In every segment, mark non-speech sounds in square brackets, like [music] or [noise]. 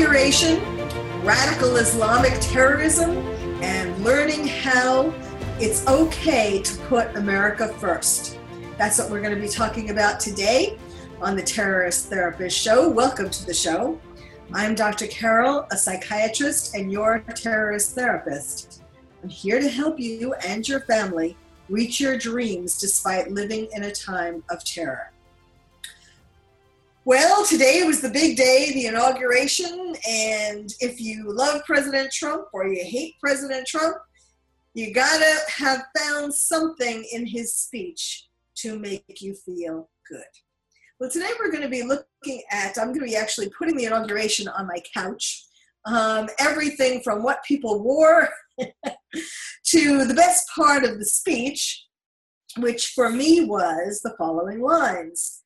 inauguration, radical Islamic terrorism, and learning how it's okay to put America first. That's what we're going to be talking about today on the Terrorist Therapist Show. Welcome to the show. I'm Dr. Carol, a psychiatrist and your terrorist therapist. I'm here to help you and your family reach your dreams despite living in a time of terror. Well, today was the big day, the inauguration, and if you love President Trump or you hate President Trump, you gotta have found something in his speech to make you feel good. Well, today we're going to be looking at, I'm going to be actually putting the inauguration on my couch. Um, everything from what people wore [laughs] to the best part of the speech, which for me was the following lines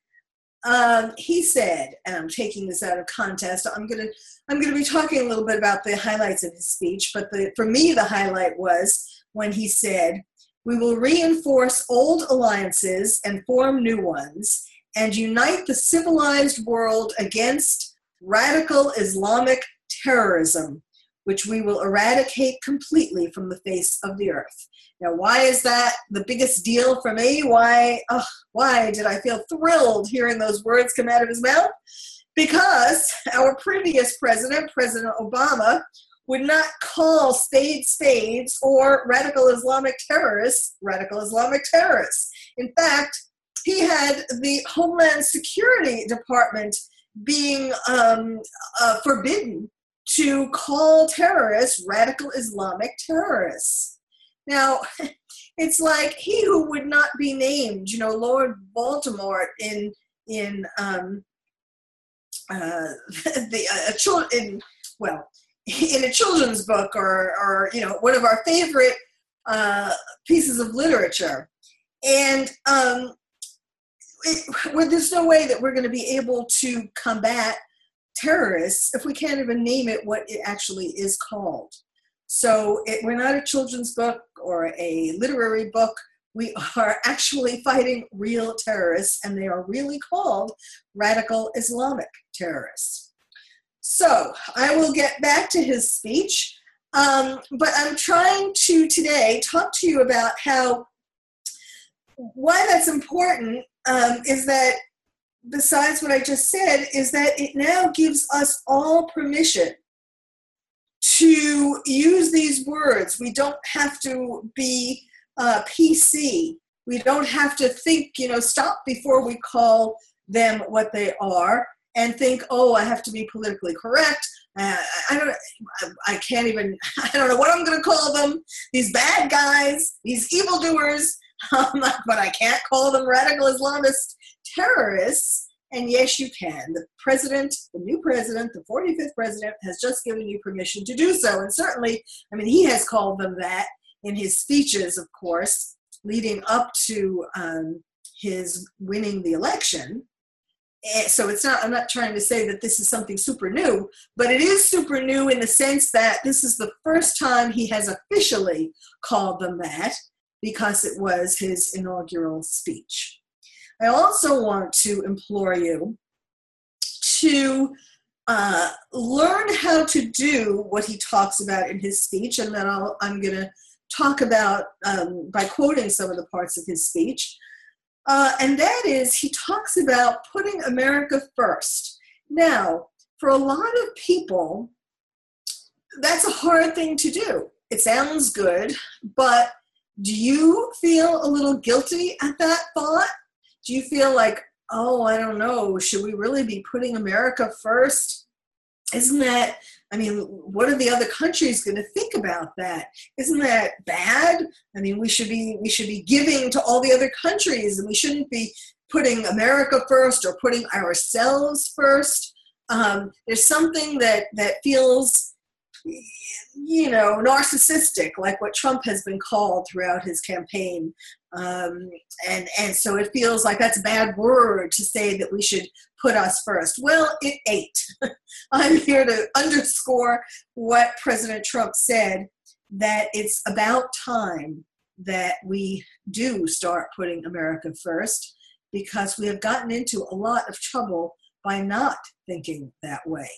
um, he said, and I'm taking this out of context. I'm gonna I'm gonna be talking a little bit about the highlights of his speech, but the, for me the highlight was when he said, "We will reinforce old alliances and form new ones, and unite the civilized world against radical Islamic terrorism, which we will eradicate completely from the face of the earth." Now, why is that the biggest deal for me? Why, oh, why did I feel thrilled hearing those words come out of his mouth? Because our previous president, President Obama, would not call spades spades or radical Islamic terrorists radical Islamic terrorists. In fact, he had the Homeland Security Department being um, uh, forbidden to call terrorists radical Islamic terrorists. Now, [laughs] it's like he who would not be named, you know, Lord Voldemort in in um, uh, [laughs] the uh, in well [laughs] in a children's book or or you know one of our favorite uh, pieces of literature, and um, it, well, there's no way that we're going to be able to combat terrorists if we can't even name it what it actually is called. So it, we're not a children's book or a literary book. We are [laughs] actually fighting real terrorists, and they are really called radical Islamic terrorists. So I will get back to his speech, um, but I'm trying to today talk to you about how why that's important um, is that besides what I just said, is that it now gives us all permission to use these words. We don't have to be uh, PC. We don't have to think, you know, stop before we call them what they are and think, oh, I have to be politically correct. Uh, I don't. I can't even. [laughs] I don't know what I'm going to call them. These bad guys, these evildoers. [laughs] Um, but I can't call them radical Islamist terrorists and yes, you can. The president, the new president, the 45th president, has just given you permission to do so. And certainly, I mean, he has called them that in his speeches, of course, leading up to um, his winning the election. And so it's not, I'm not trying to say that this is something super new, but it is super new in the sense that this is the first time he has officially called them that because it was his inaugural speech. I also want to implore you to uh, learn how to do what he talks about in his speech, and then i am going to talk about um, by quoting some of the parts of his speech. Uh, and that is, he talks about putting America first. Now, for a lot of people, that's a hard thing to do. It sounds good, but do you feel a little guilty at that thought? Do you feel like, oh, I don't know, should we really be putting America first? Isn't that, I mean, what are the other countries going to think about that? Isn't that bad? I mean, we should be we should be giving to all the other countries, and we shouldn't be putting America first or putting ourselves first. Um, there's something that that feels you know, narcissistic, like what Trump has been called throughout his campaign. Um, and, and so it feels like that's a bad word to say that we should put us first. Well, it ain't. [laughs] I'm here to underscore what President Trump said that it's about time that we do start putting America first because we have gotten into a lot of trouble by not thinking that way.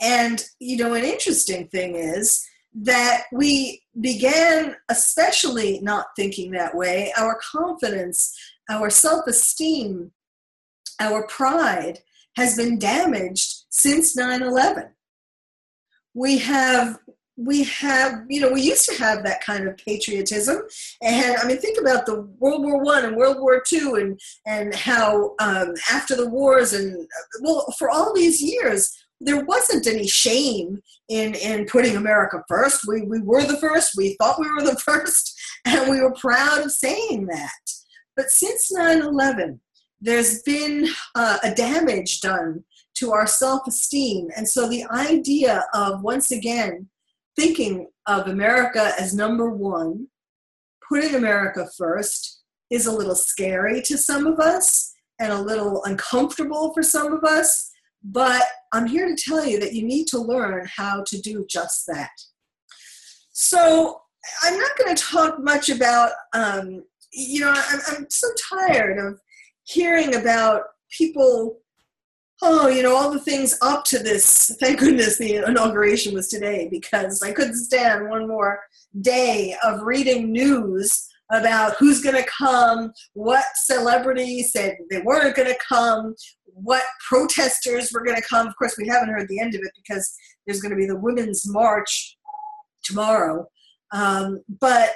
And, you know, an interesting thing is that we began, especially not thinking that way, our confidence, our self esteem, our pride has been damaged since 9 11. We have we have you know we used to have that kind of patriotism and i mean think about the world war one and world war two and and how um, after the wars and well for all these years there wasn't any shame in in putting america first. We, we were the first. We thought we were the [laughs] first and we were proud of saying that. But since 9-11 there's been uh, a damage done to our self-esteem. And so the idea of once again thinking of America as number one, putting America first, is a little scary to some of us and a little uncomfortable for some of us. But I'm here to tell you that you need to learn how to do just that. So I'm not going to talk much about, um, you know, I'm, I'm so tired of hearing about people oh, you know, all the things up to this. Thank goodness the inauguration was today because I couldn't stand one more day of reading news about who's going to come, what celebrities said they weren't going to come, what protesters were going to come. Of course, we haven't heard the end of it because there's going to be the Women's March tomorrow. Um, but,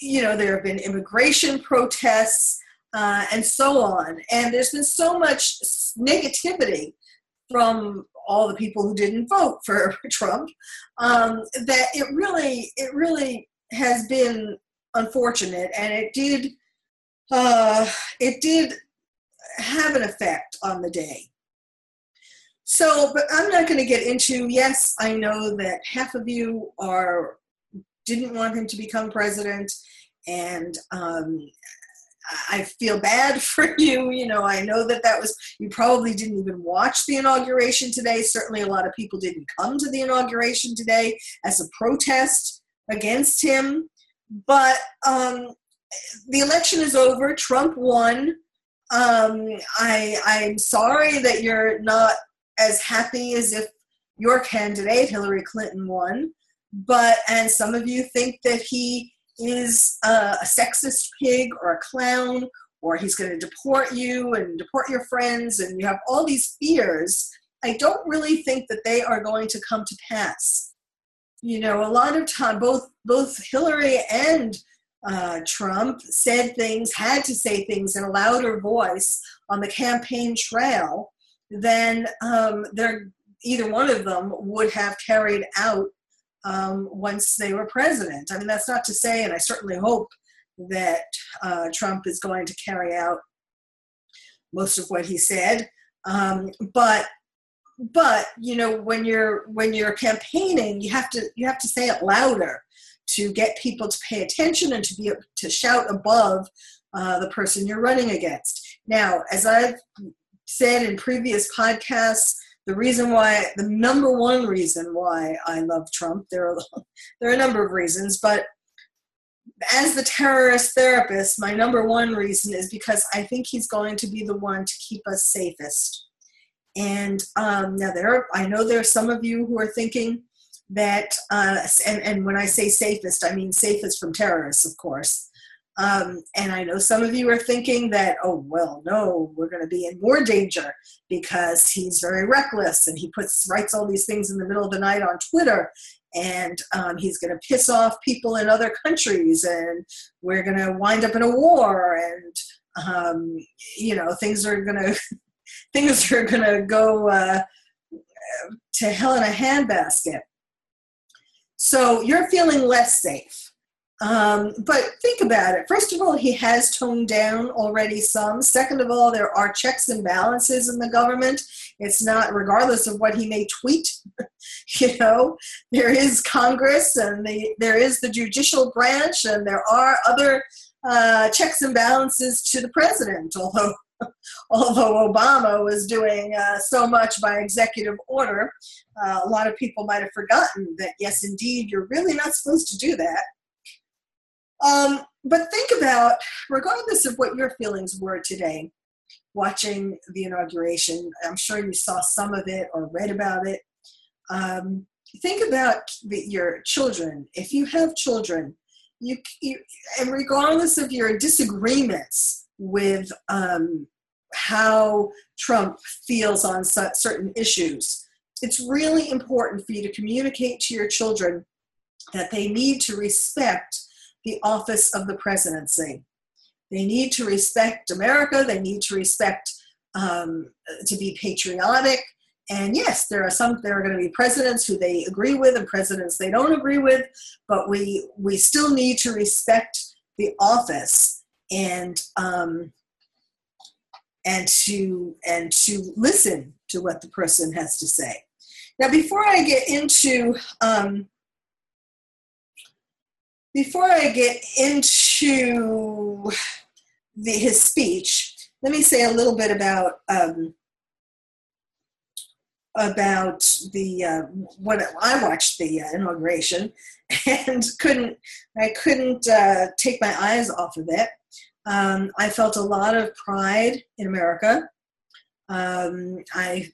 you know, there have been immigration protests uh, and so on. And there's been so much negativity from all the people who didn't vote for [laughs] Trump um, that it really, it really has been unfortunate, and it did, uh, it did have an effect on the day. So, but I'm not going to get into. Yes, I know that half of you are didn't want him to become president, and um, I feel bad [laughs] for you. You know, I know that that was, you probably didn't even watch the inauguration today. Certainly, a lot of people didn't come to the inauguration today as a protest against him. But um, the election is over. Trump won. Um, I, I'm sorry that you're not as happy as if your candidate, Hillary Clinton, won. But, and some of you think that he is a, a sexist pig or a clown or he's going to deport you and deport your friends and you have all these fears i don't really think that they are going to come to pass you know a lot of time both both hillary and uh, trump said things had to say things in a louder voice on the campaign trail than um, either one of them would have carried out um, once they were president. I mean, that's not to say, and I certainly hope that uh, Trump is going to carry out most of what he said. Um, but but you know when you're when you're campaigning you have to you have to say it louder to get people to pay attention and to be to shout above uh, the person you're running against. Now as i've said in previous podcasts the reason why the number one reason why I love Trump there are [laughs] there are a number of reasons but as the terrorist therapist my number one reason is because I think he's going to be the one to keep us safest and um, now there are, I know there are some of you who are thinking that uh, and, and when I say safest I mean safest from terrorists of course. Um, and I know some of you are thinking that, oh, well, no, we're going to be in more danger because he's very reckless and he puts writes all these things in the middle of the night on Twitter and um, he's going to piss off people in other countries and we're going to wind up in a war and um, you know things are going [laughs] to things [laughs] are going to go uh, to hell in a handbasket. So you're feeling less safe um, but think about it. First of all, he has toned down already some. Second of all, there are checks and balances in the government. It's not, regardless of what he may tweet, [laughs] you know, there is Congress and the, there is the judicial branch, and there are other uh, checks and balances to the president, although. [laughs] Although Obama was doing uh, so much by executive order, uh, a lot of people might have forgotten that, yes, indeed, you're really not supposed to do that um, but think about, regardless of what your feelings were today, watching the inauguration, I'm sure you saw some of it or read about it. Um, think about the, your children. If you have children, you, you and regardless of your disagreements with um, how Trump feels on certain issues, it's really important for you to communicate to your children that they need to respect the office of the presidency. They need to respect America. They need to respect um, to be patriotic. And yes, there are some there are going to be presidents who they agree with and presidents they don't agree with, but we we still need to respect the office and um, and to and to listen to what the person has to say. Now, before I get into um, before I get into the, his speech, let me say a little bit about um, about the uh, what I watched the uh, inauguration [laughs] and couldn't I couldn't uh, take my eyes off of it. Um, I felt a lot of pride in America. Um, I,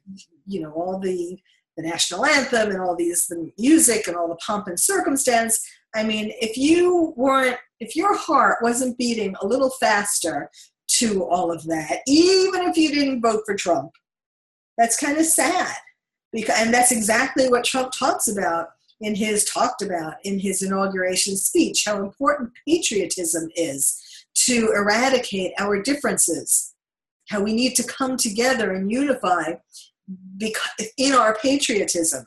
you know, all the the national anthem and all these the music and all the pomp and circumstance. I mean, if you weren't, if your heart wasn't beating a little faster to all of that, even if you didn't vote for Trump, that's kind of sad. Because, and that's exactly what Trump talks about in his talked about in his inauguration speech how important patriotism is to eradicate our differences how we need to come together and unify in our patriotism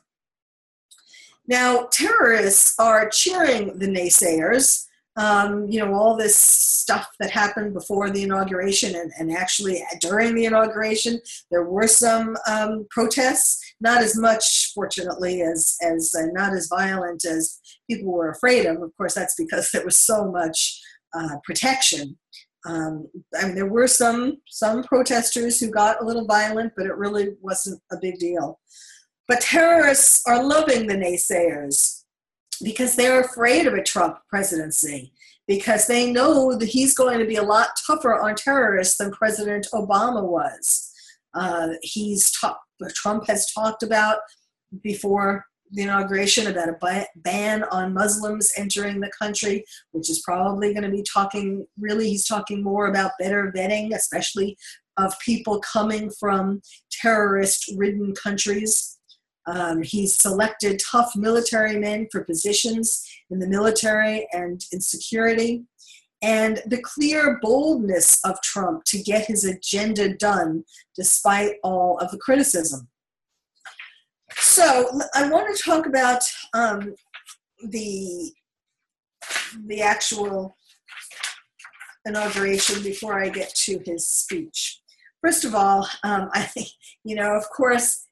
now, terrorists are cheering the naysayers. Um, you know, all this stuff that happened before the inauguration and, and actually during the inauguration, there were some um, protests, not as much, fortunately, as, as uh, not as violent as people were afraid of. Of course, that's because there was so much uh, protection. Um, I mean, there were some some protesters who got a little violent, but it really wasn't a big deal. But terrorists are loving the naysayers because they're afraid of a Trump presidency, because they know that he's going to be a lot tougher on terrorists than President Obama was. Uh, he's ta- Trump has talked about before the inauguration about a ban on Muslims entering the country, which is probably going to be talking, really, he's talking more about better vetting, especially of people coming from terrorist ridden countries. Um, he's selected tough military men for positions in the military and in security. And the clear boldness of Trump to get his agenda done despite all of the criticism. So I want to talk about um, the the actual inauguration before I get to his speech. First of all, um, I think you know, of course,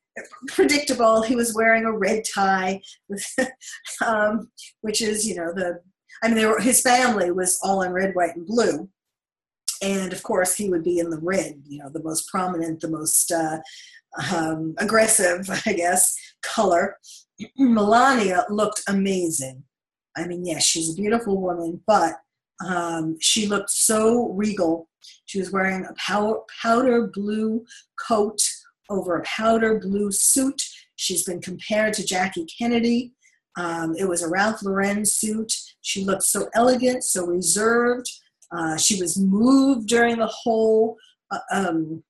predictable. He was wearing a red tie, [laughs] um, which is, you know, the. I mean, were, his family was all in red, white, and blue, and of course, he would be in the red. You know, the most prominent, the most uh, um, aggressive, [laughs] I guess, color. [clears throat] Melania looked amazing. I mean, yes, she's a beautiful woman, but um, she looked so regal. She was wearing a powder, powder blue coat over a powder blue suit. She's been compared to Jackie Kennedy. Um, it was a Ralph Lauren suit. She looked so elegant, so reserved. Uh, she was moved during the whole uh, um,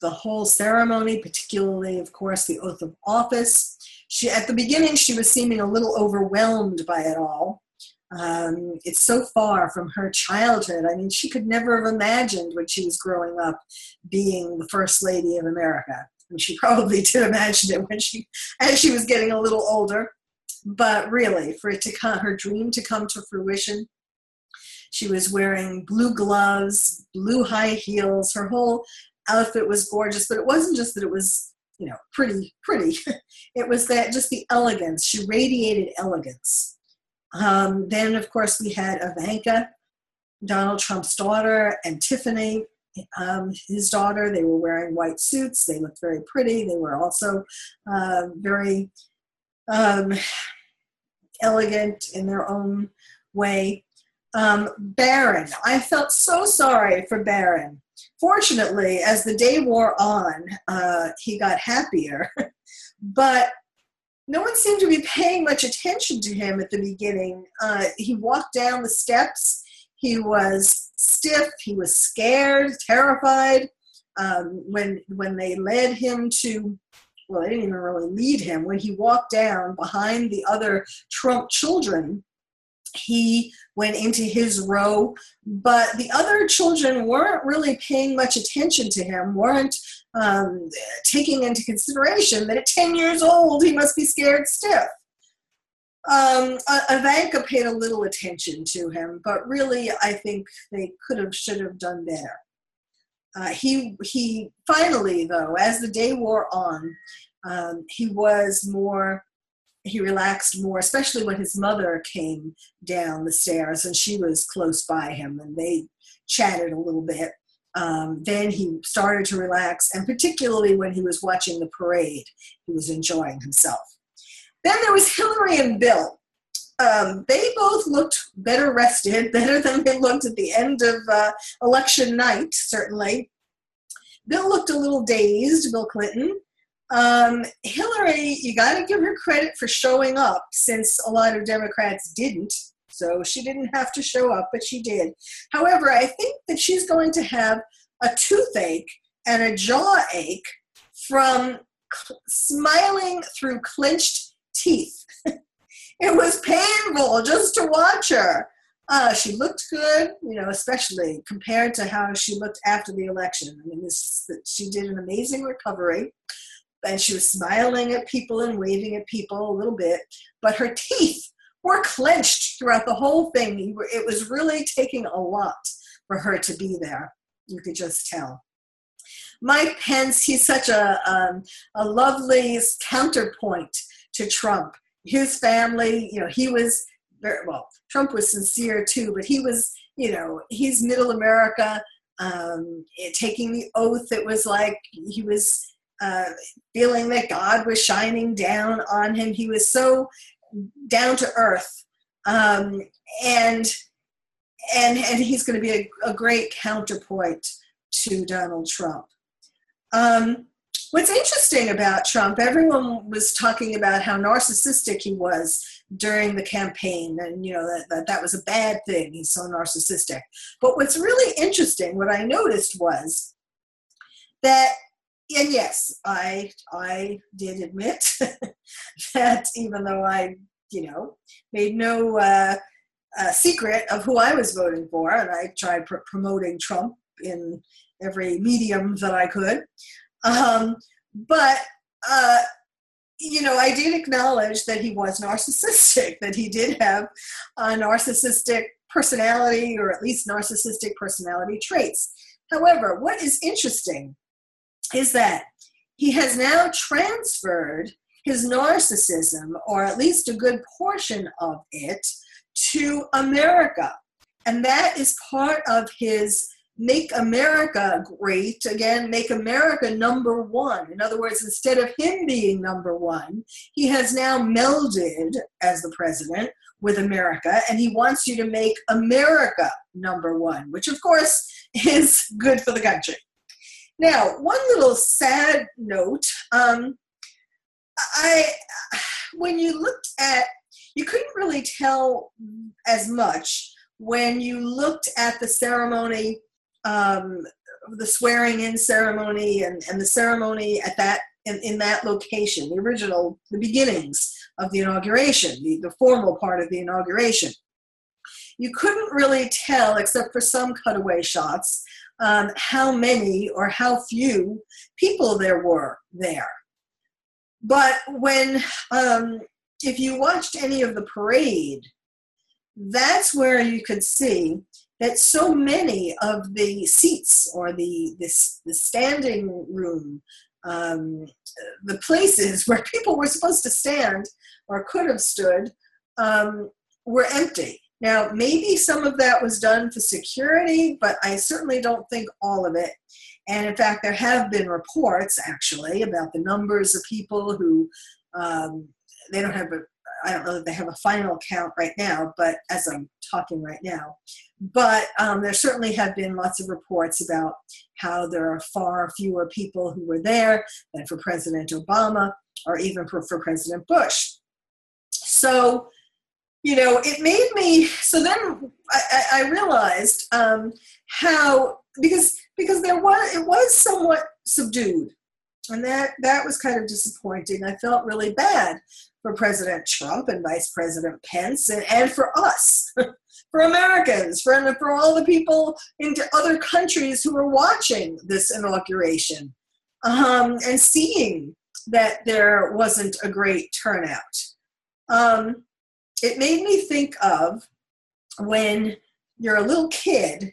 the whole ceremony, particularly, of course, the oath of office. She at the beginning she was seeming a little overwhelmed by it all, um, it's so far from her childhood. I mean, she could never have imagined when she was growing up being the first lady of America. And she [laughs] probably did imagine it when she, as she was getting a little older. But really, for it to come, her dream to come to fruition, she was wearing blue gloves, blue high heels. Her whole outfit was gorgeous, but it wasn't just that it was, you know, pretty, pretty. [laughs] it was that just the elegance. She radiated elegance um, then, of course, we had Ivanka, Donald Trump's daughter, and Tiffany, um, his daughter. They were wearing white suits. They looked very pretty. They were also uh, very um, elegant in their own way. Um, Barron, I felt so sorry for Barron. Fortunately, as the day wore on, uh, he got happier. [laughs] but no one seemed to be paying much attention to him at the beginning. Uh, he walked down the steps. He was stiff. He was scared, terrified. Um, when when they led him to, well, they didn't even really lead him. When he walked down behind the other Trump children, he went into his row, but the other children weren't really paying much attention to him, weren't um, taking into consideration that at 10 years old he must be scared stiff. Um, Ivanka paid a little attention to him, but really I think they could have, should have done better. Uh, he, he finally, though, as the day wore on, um, he was more he relaxed more, especially when his mother came down the stairs and she was close by him and they chatted a little bit. Um, then he started to relax, and particularly when he was watching the parade, he was enjoying himself. Then there was Hillary and Bill. Um, they both looked better rested, [laughs] better than they looked at the end of uh, election night, certainly. Bill looked a little dazed, Bill Clinton. Um, Hillary, you got to give her credit for showing up since a lot of Democrats didn't. So she didn't have to show up, but she did. However, I think that she's going to have a toothache and a jaw ache from smiling through clenched teeth. [laughs] it was painful just to watch her. Uh, she looked good, you know, especially compared to how she looked after the election. I mean, this, she did an amazing recovery and she was smiling at people and waving at people a little bit, but her teeth were clenched throughout the whole thing. It was really taking a lot for her to be there. You could just tell. Mike Pence, he's such a, um, a lovely counterpoint to Trump. His family, you know, he was very, well, Trump was sincere too, but he was, you know, he's middle America, um, taking the oath. It was like he was uh, feeling that God was shining down on him. He was so down to earth, um, and and and he's going to be a, a, great counterpoint to Donald Trump. Um, what's interesting about Trump, everyone was talking about how narcissistic he was during the campaign, and you know that, that that was a bad thing. He's so narcissistic. But what's really interesting, what I noticed was that and yes, I I did admit [laughs] that even though I you know made no uh, uh, secret of who I was voting for, and I tried pr- promoting Trump in every medium that I could, um, but. Uh, you know, I did acknowledge that he was narcissistic, [laughs] that he did have a narcissistic personality, or at least narcissistic personality traits. However, what is interesting is that he has now transferred his narcissism, or at least a good portion of it, to America. And that is part of his make America great, again, make America number one. In other words, instead of him being number one, he has now melded as the president with America, and he wants you to make America number one, which of course [laughs] is good for the country. Now, one little sad note. Um, I, when you looked at, you couldn't really tell as much when you looked at the ceremony, um, the swearing in ceremony, and, and the ceremony at that in, in that location, the original, the beginnings of the inauguration, the, the formal part of the inauguration. You couldn't really tell, except for some cutaway shots, um, how many or how few people there were there. But when, um, if you watched any of the parade, that's where you could see that so many of the seats or the, the, the standing room, um, the places [laughs] where people were supposed to stand or could have stood, um, were empty. Now, maybe some of that was done for security, but I certainly don't think all of it. And in fact, there have been reports actually about the numbers of people who um, they don't have a, I don't know that they have a final count right now, but as I'm talking right now, but um, there certainly have been lots of reports about how there are far fewer people who were there than for President Obama or even for, for President Bush. So, you know, it made me. So then I, I realized um, how because because there was it was somewhat subdued, and that that was kind of disappointing. I felt really bad for President Trump and Vice President Pence, and, and for us, [laughs] for Americans, for for all the people in other countries who were watching this inauguration um, and seeing that there wasn't a great turnout. Um, it made me think of when you're a little kid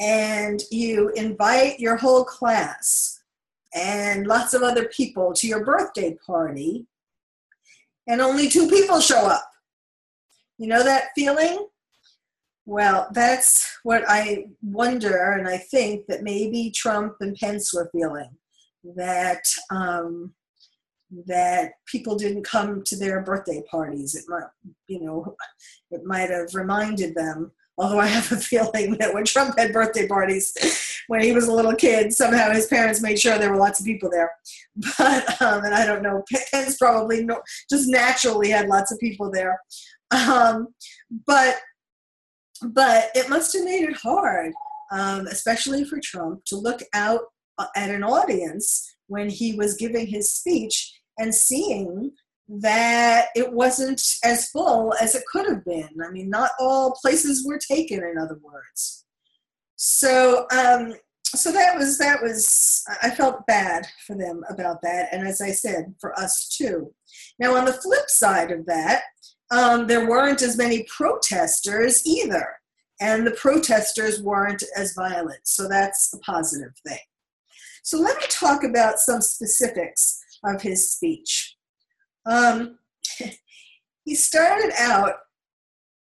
and you invite your whole class and lots of other people to your birthday party and only two people show up. You know that feeling? Well, that's what I wonder, and I think that maybe Trump and Pence were feeling that um, that people didn't come to their birthday parties. It might, you know, it might have reminded them. Although I have a [laughs] feeling that when Trump had birthday parties when he was a little kid, somehow his parents made sure there were lots of people there. [laughs] But um, and I don't know, [laughs] Pence probably no, just naturally had lots of people there. Um, but but it must have made it hard, um, especially for Trump, to look out uh, at an audience when he was giving his speech and seeing that it wasn't as full as it could have been. I mean, not all places were taken, in other words. So, um, so that was that was. I felt bad for them about that, and as I said, for us too. Now, on the flip side of that, um, there weren't as many protesters either, and the protesters weren't as violent. So that's a positive thing. So let me talk about some specifics of his speech. Um, [laughs] he started out,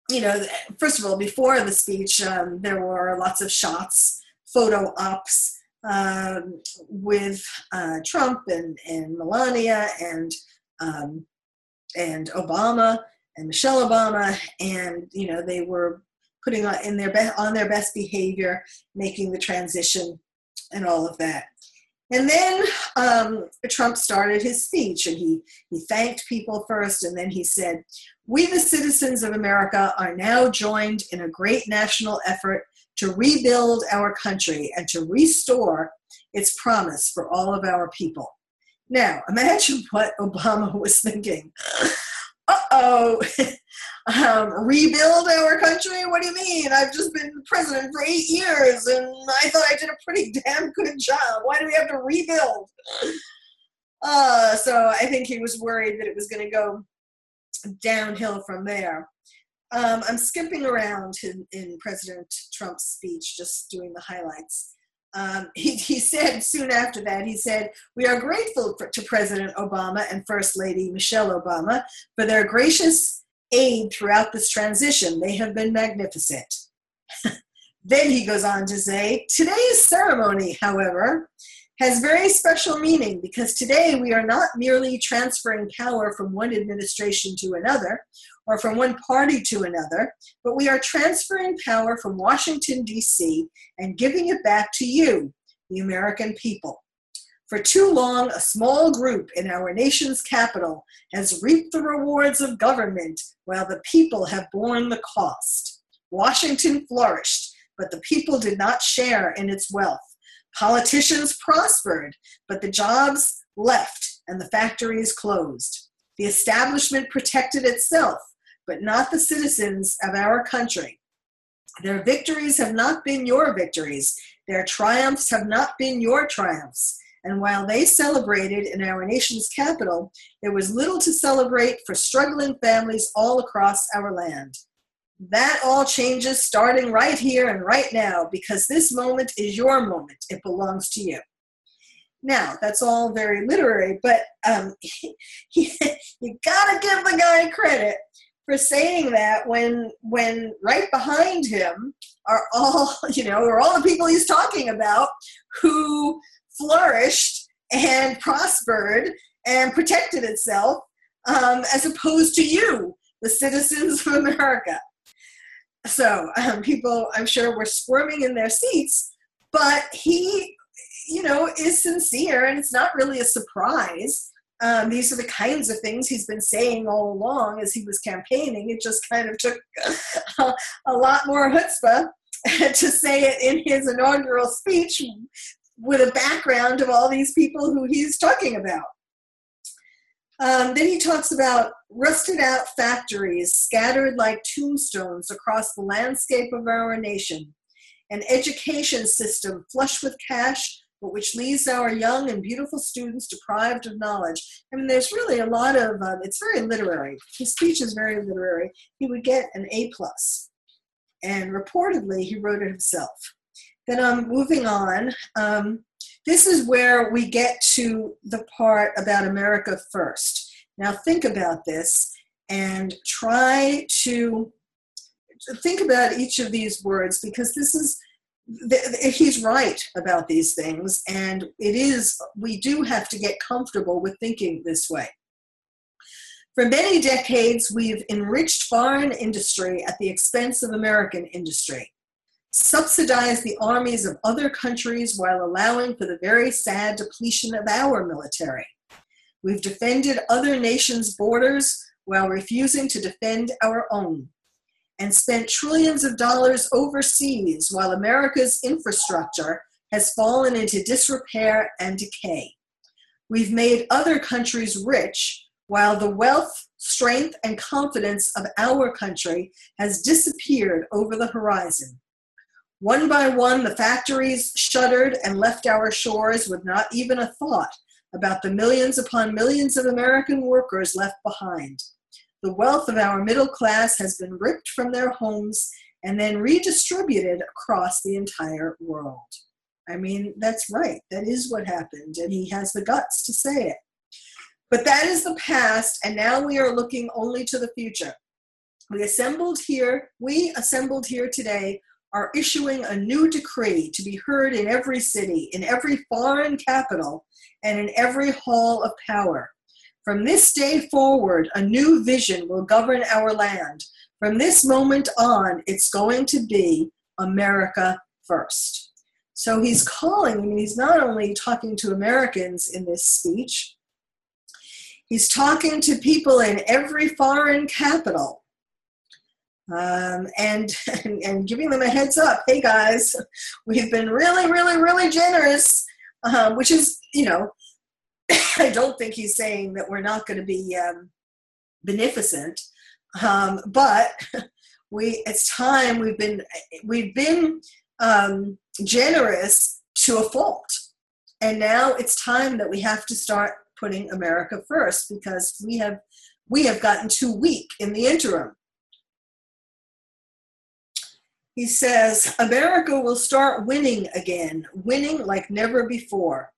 you know, first of all, before the speech, um, there were lots of shots, photo ops um, with uh, Trump and, and Melania and um, and Obama and Michelle Obama, and you know they were putting on in their be- on their best behavior, making the transition, and all of that. And then um, Trump started his speech and he, he thanked people first, and then he said, We, the citizens of America, are now joined in a great national effort to rebuild our country and to restore its promise for all of our people. Now, imagine what Obama [laughs] was thinking. Uh oh, [laughs] um, rebuild our country? What do you mean? I've just been president for eight years and I thought I did a pretty [laughs] damn good job. Why do we have to rebuild? Uh, so I think he was worried that it was going to go downhill from there. Um, I'm skipping around in, in, President Trump's speech, just doing the highlights. Um, [laughs] he, he, said soon after that, he said, We are grateful for, to President Obama and First Lady Michelle Obama for their gracious aid throughout this transition. They have been magnificent. [laughs] then he goes on to say, Today's ceremony, however, has very special meaning because today we are not merely transferring power from one administration to another or from one party to another, but we are transferring power from Washington, D.C., and giving it back to you, the American people. For too long, a small group in our nation's capital has reaped the rewards of government while the people have borne the cost. Washington flourished, but the people did not share in its wealth. Politicians prospered, but the jobs left and the factories closed. The establishment protected itself, but not the citizens of our country. Their victories have not been your victories. Their triumphs have not been your triumphs. And while they celebrated in our nation's capital, there was little to celebrate for struggling families all across our land. That all changes starting right here and right now because this moment is your moment. It belongs to you. Now, that's all very literary, but um, [laughs] you gotta give the guy credit for saying that when when right behind him are all [laughs] you know are all the people he's talking about who flourished and prospered and protected itself um, as opposed to you, the citizens of America. So um, people, I'm sure, were squirming in their seats, but he, you know, is sincere, and it's not really a surprise. Um, these are the kinds of things he's been saying all along as he was campaigning. It just kind of took [laughs] a, a lot more chutzpah [laughs] to say it in his inaugural speech with a background of all these people who he's talking about. Um, then he talks about rusted out factories scattered like tombstones across the landscape of our nation, an education system flush with cash, but which leaves our young and beautiful students deprived of knowledge. I mean, there's really a lot of, um, it's very literary. His speech is very literary. He would get an A plus, and reportedly, he wrote it himself. Then I'm moving on. Um, this is where we get to the part about America first. Now, think about this and try to think about each of these words because this is he's right about these things and it is we do have to get comfortable with thinking this way for many decades we've enriched foreign industry at the expense of american industry subsidize the armies of other countries while allowing for the very sad depletion of our military. We've defended other nations' borders while refusing to defend our own, and spent trillions of dollars overseas while America's infrastructure has fallen into disrepair and decay. We've made other countries rich while the wealth, strength, and confidence of our country has disappeared over the horizon. One by one, the factories shuttered and left our shores with not even a thought about the millions upon millions of American workers left behind. The wealth of our middle class has been ripped from their homes and then redistributed across the entire world. I mean, that's right. That is what happened, and he has the guts to say it. But that is the past, and now we are looking only to the future. We assembled here, we assembled here today are issuing a new decree to be heard in every city, in every foreign capital, and in every hall of power. From this day forward, a new vision will govern our land. From this moment on, it's going to be America first. So he's calling, mean, he's not only talking to Americans in this speech, he's talking to people in every foreign capital um, [laughs] and, and, giving them a heads up hey guys we've been really really really generous um, which is you know [laughs] i don't think he's saying that we're not going to be um, beneficent um, but [laughs] we it's time we've been we've been um, generous to a fault. And now it's time that we have to start putting america first because we have we have gotten too weak in the interim he says, America will start winning again, winning like never before.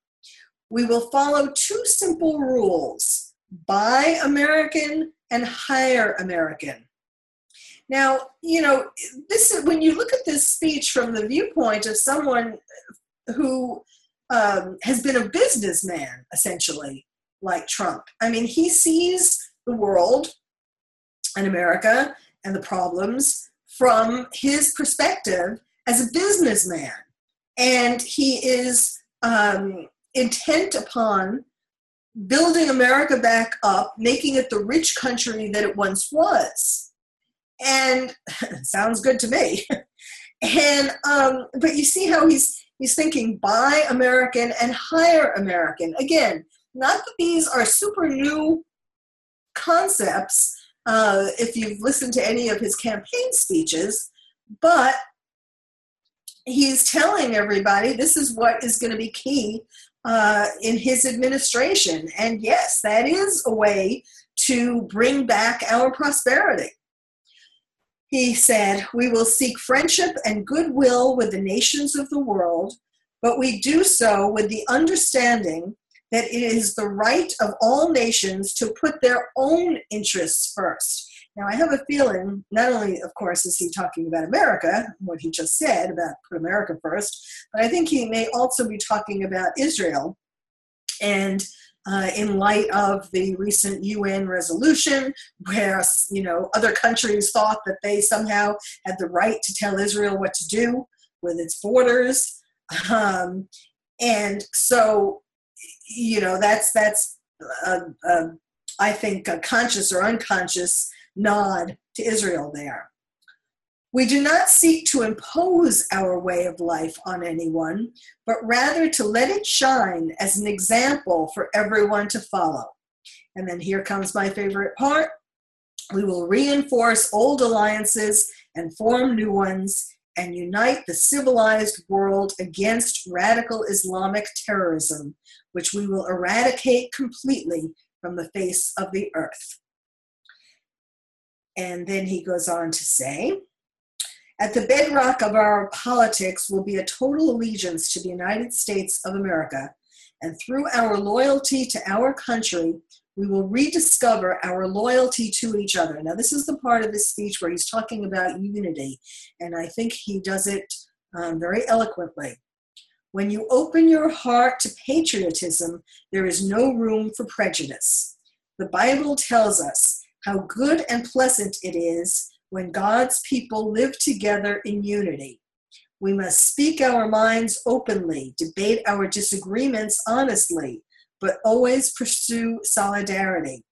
We will follow two simple rules buy American and hire American. Now, you know, this is when you look at this speech from the viewpoint of someone who um, has been a businessman, essentially, like Trump. I mean, he sees the world and America and the problems from his perspective as a businessman. And he is um, intent upon building America back up, making it the rich country that it once was. And [laughs] sounds good to me. [laughs] and um, but you see how he's he's thinking buy American and hire American. Again, not that these are super new concepts, uh, if you've listened to any of his campaign speeches, but he's telling everybody this is what is going to be key uh, in his administration. And yes, that is a way to bring back our prosperity. He said, We will seek friendship and goodwill with the nations of the world, but we do so with the understanding that it is the right of all nations to put their own interests first. Now, I have a feeling, not only, of course, is he talking about America, what he just said about put America first, but I think he may also be talking about Israel and uh, in light of the recent UN resolution, where you know other countries thought that they somehow had the right to tell Israel what to do with its borders, um, and so you know that's that's a, a, I think a conscious or unconscious nod to Israel there. We do not seek to impose our way of life on anyone, but rather to let it shine as an example for everyone to follow. And then here comes my favorite part. We will reinforce old alliances and form new ones and unite the civilized world against radical Islamic terrorism, which we will eradicate completely from the face of the earth. And then he goes on to say, at the bedrock of our politics will be a total allegiance to the United States of America, and through our loyalty to our country, we will rediscover our loyalty to each other. Now, this is the part of this speech where he's talking about unity, and I think he does it um, very eloquently. When you open your heart to patriotism, there is no room for prejudice. The Bible tells us how good and pleasant it is when God's people live together in unity. We must speak our minds openly, debate our disagreements honestly, but always pursue solidarity.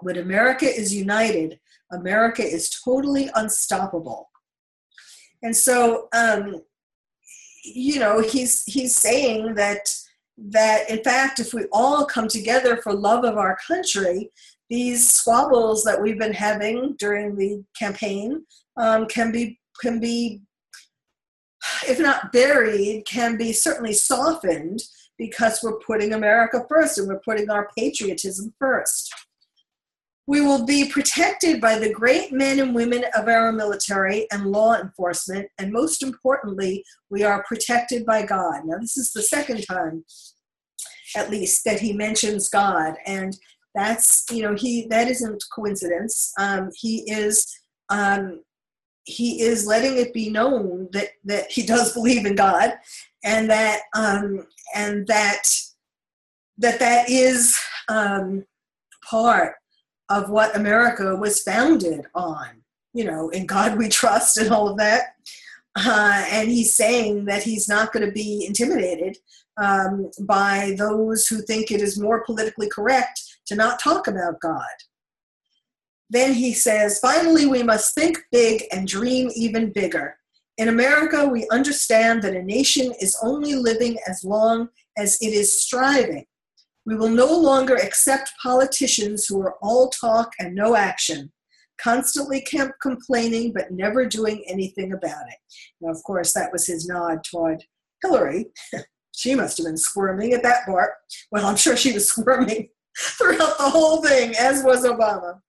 When America is united, America is totally unstoppable. And so, um, you know, he's he's saying that that in fact, if we all come together for love of our country, these squabbles that we've been having during the campaign um, can be can be if not buried can be certainly softened because we're putting america first and we're putting our patriotism first we will be protected by the great men and women of our military and law enforcement and most importantly we are protected by god. Now this is the second time at least that he mentions god and that's you know he that isn't coincidence. Um, he is um, he is letting it be known that that he does believe in god and that um, and that that that is um, part of what america was founded on you know in god we trust and all of that uh, and he's saying that he's not going to be intimidated um, by those who think it is more politically correct to not talk about God. Then he says, finally, we must think big and dream even bigger. In America, we understand that a nation is only living as long as it is striving. We will no longer accept politicians who are all talk and no action, constantly complaining but never doing anything about it. Now, of course, that was his nod toward Hillary. [laughs] she must have been squirming at that part. Well, I'm sure she was [laughs] squirming throughout the whole thing, as was Obama.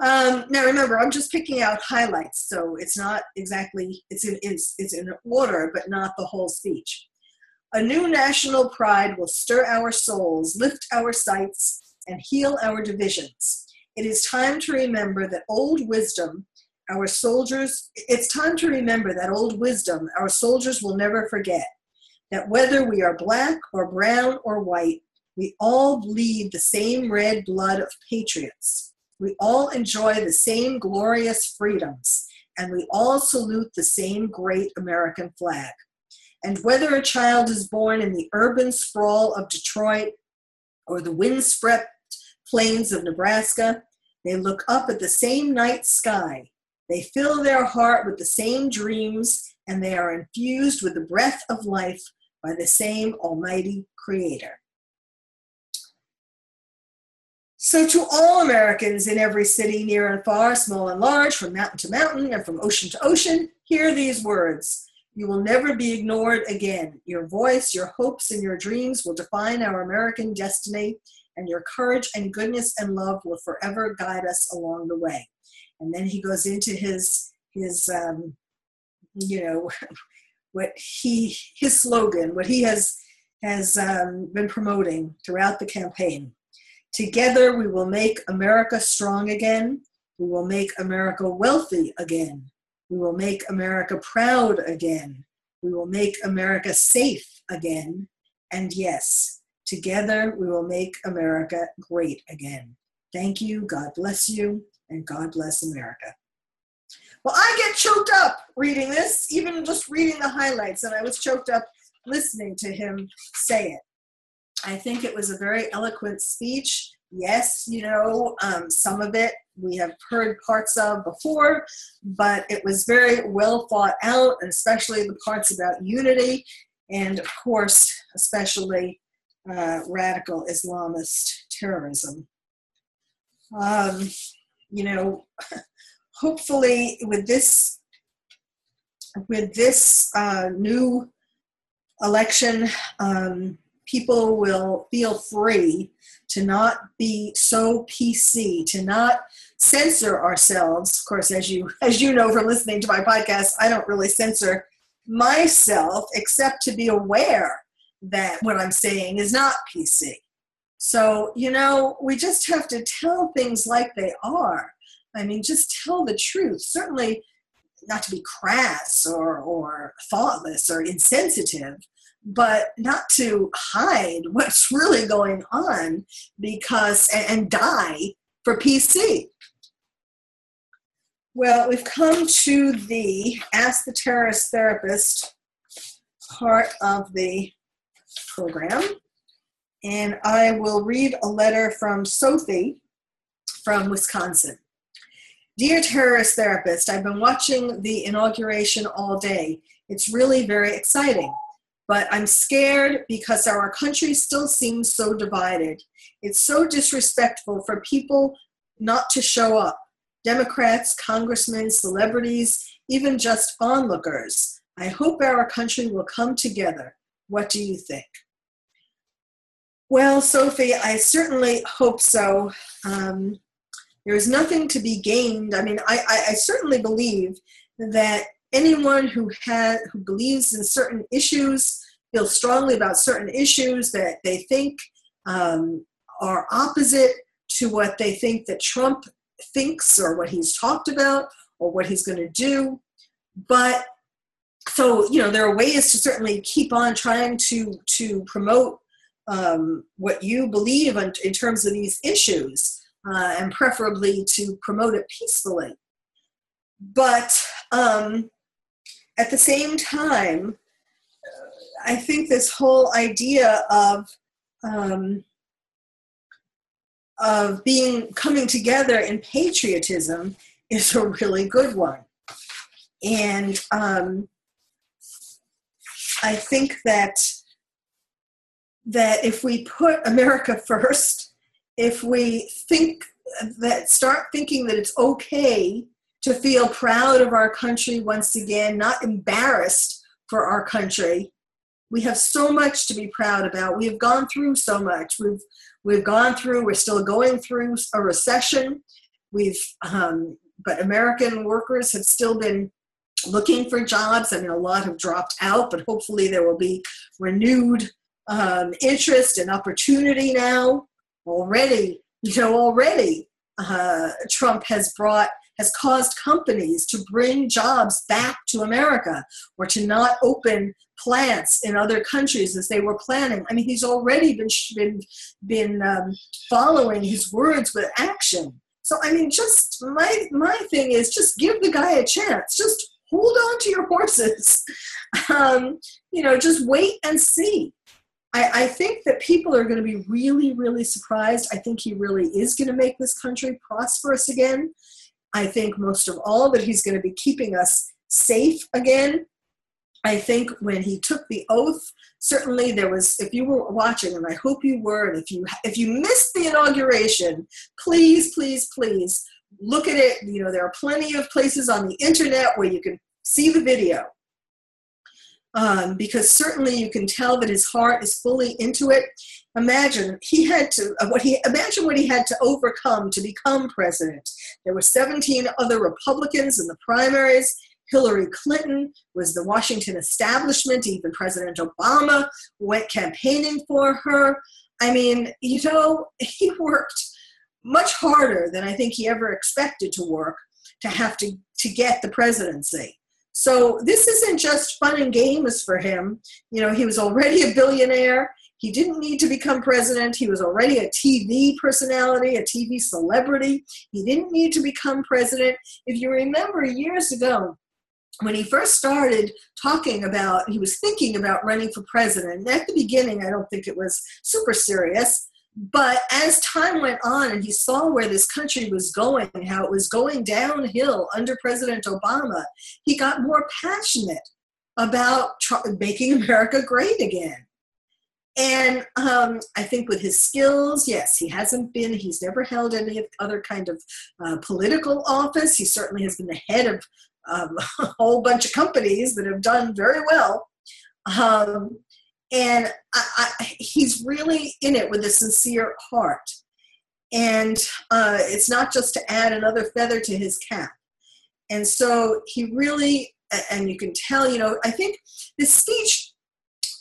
Um, now remember, I'm just picking out highlights, so it's not exactly it's in it's, it's in order, but not the whole speech. A new national pride will stir our souls, lift our sights, and heal our divisions. It is time to remember that old wisdom our soldiers, it's time to remember that old wisdom our soldiers will never forget. That whether we are black or brown or white, we all bleed the same red blood of patriots. We all enjoy the same glorious freedoms, and we all salute the same great American flag. And whether a child is born in the urban sprawl of Detroit or the windswept plains of Nebraska, they look up at the same night sky. They fill their heart with the same dreams, and they are infused with the breath of life by the same Almighty Creator. So, to all Americans in every city, near and far, small and large, from mountain to mountain, and from ocean to ocean, hear these words. You will never be ignored again. Your voice, your hopes, and your dreams will define our American destiny, and your courage and goodness and love will forever guide us along the way. And then he goes into his his um, you know [laughs] what he his slogan, what he has has um, been promoting throughout the campaign. Together, we will make America strong again. We will make America wealthy again. We will make America proud again. We will make America safe again. And yes, Together, we will make America great again. Thank you. God bless you. And God bless America. Well, I get choked up reading this, even just reading the highlights, and I was choked up listening to him say it. I think it was a very eloquent speech. Yes, you know, um, some of it we have heard parts of before, but it was very well thought out, especially the parts about unity, and of course, especially uh, radical Islamist terrorism. Um, you know, [laughs] hopefully, with this with this uh, new election, um, people will feel free to not be so PC, to not censor ourselves. Of course, as you as you know from listening to my podcast, I don't really censor myself except to be aware that what I'm saying is not PC. So, you know, we just have to tell things like they are. I mean, just tell the truth. Certainly not to be crass or, or thoughtless or insensitive, but not to hide what's really going on because and die for PC. Well, we've come to the Ask the Terrorist Therapist part of the program, and I will read a letter from Sophie from Wisconsin. Dear terrorist therapist, I've been watching the inauguration all day. It's really very exciting but I'm scared because our country still seems so divided. It's so disrespectful for people not to show up Democrats, congressmen, celebrities, even just onlookers. I hope our country will come together. What do you think? Well, Sophie, I certainly hope so. Um, there is nothing to be gained. I mean, I, I, I certainly believe that anyone who has who believes in certain issues, feels strongly about certain issues that they think um, are opposite to what they think that Trump thinks or what he's talked about or what he's going to do. But so you know, there are ways to certainly keep on trying to to promote um, what you believe in, in, terms of these issues, uh, and preferably to promote it peacefully. But um, at the same time, I think this whole idea of um, of being coming together in patriotism is a really good one, and um, I think that that if we put America first, if we think that start thinking that it's okay to feel proud of our country once again, not embarrassed for our country. We have so much to be proud about. We have gone through so much. We've we've gone through. We're still going through a recession. We've um, but American workers have still been looking for jobs. I mean, a lot have dropped out, but hopefully there will be renewed um, interest and opportunity now. Already, you know, already uh, Trump has brought has caused companies to bring jobs back to America or to not open plants in other countries as they were planning. I mean, he's already been been been um, following his words with action. So I mean, just my my thing is just give the guy a chance. Just hold on to your horses. [laughs] Um, you know, just wait and see. I, I think that people are going to be really, really surprised. I think he really is going to make this country prosperous again. I think most of all that he's going to be keeping us safe again. I think when he took the oath, certainly there was. If you were watching, and I hope you were, and if you if you missed the inauguration, please, please, please look at it. You know there are plenty of places on the internet where you can see the video. Um, because certainly you can tell that his heart is fully into it imagine he had to uh, what he imagine what he had to overcome to become president. There were 17 other republicans in the primaries. Hillary clinton was the washington establishment. Even president obama went campaigning for her. I mean you know [laughs] he worked much harder than i think he ever expected to work to have to to get the presidency. So this isn't just fun and games for him. You know he was already a billionaire He didn't need to become president. He was already a TV personality, a TV celebrity. He didn't need to become president. If you remember years ago, when he first started talking about, he was thinking about running for president. At the beginning, I don't think it was super serious. But as time went on and he saw where this country was going, how it was going downhill under President Obama, he got more passionate about tr- making America great again. And um, I think with his skills, yes, he hasn't been, he's never held any other kind of uh, political office. He certainly has been the head of um, [laughs] a whole bunch of companies that have done very well. Um, and I, I, he's really in it with a sincere heart. And uh, it's not just to add another feather to his cap. And so he really, and you can tell, you know, I think this speech,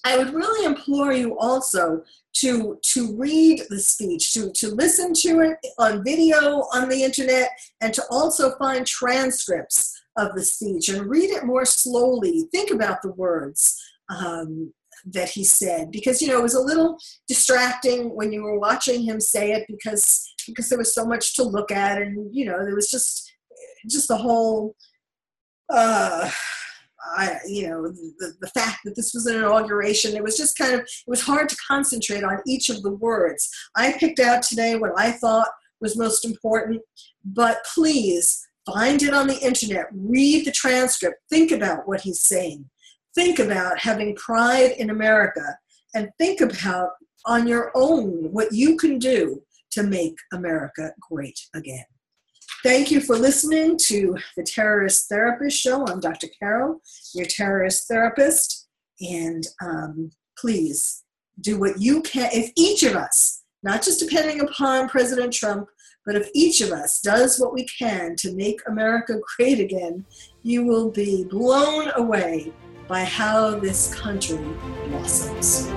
I would really implore you also to to read the speech, to, to listen to it on video on the internet, and to also find transcripts of the speech and read it more slowly. Think about the words. Um, that he said because you know it was a little distracting when you were watching him say it because because there was so much to look at and you know there was just just the whole uh I, you know, the, the fact that this was an inauguration, it was just kind of, it was hard to concentrate on each of the words. I picked out today what I thought was most important, but please find it on the internet, read the transcript, think about what he's saying think about having pride in America and think about on your own what you can do to make America great again. Thank you for listening to the Terrorist Therapist Show. I'm Dr. Carol, your terrorist therapist. And um, please do what you can. If each of us, not just depending upon President Trump, but if each of us does what we can to make America great again, you will be blown away by how this country blossoms.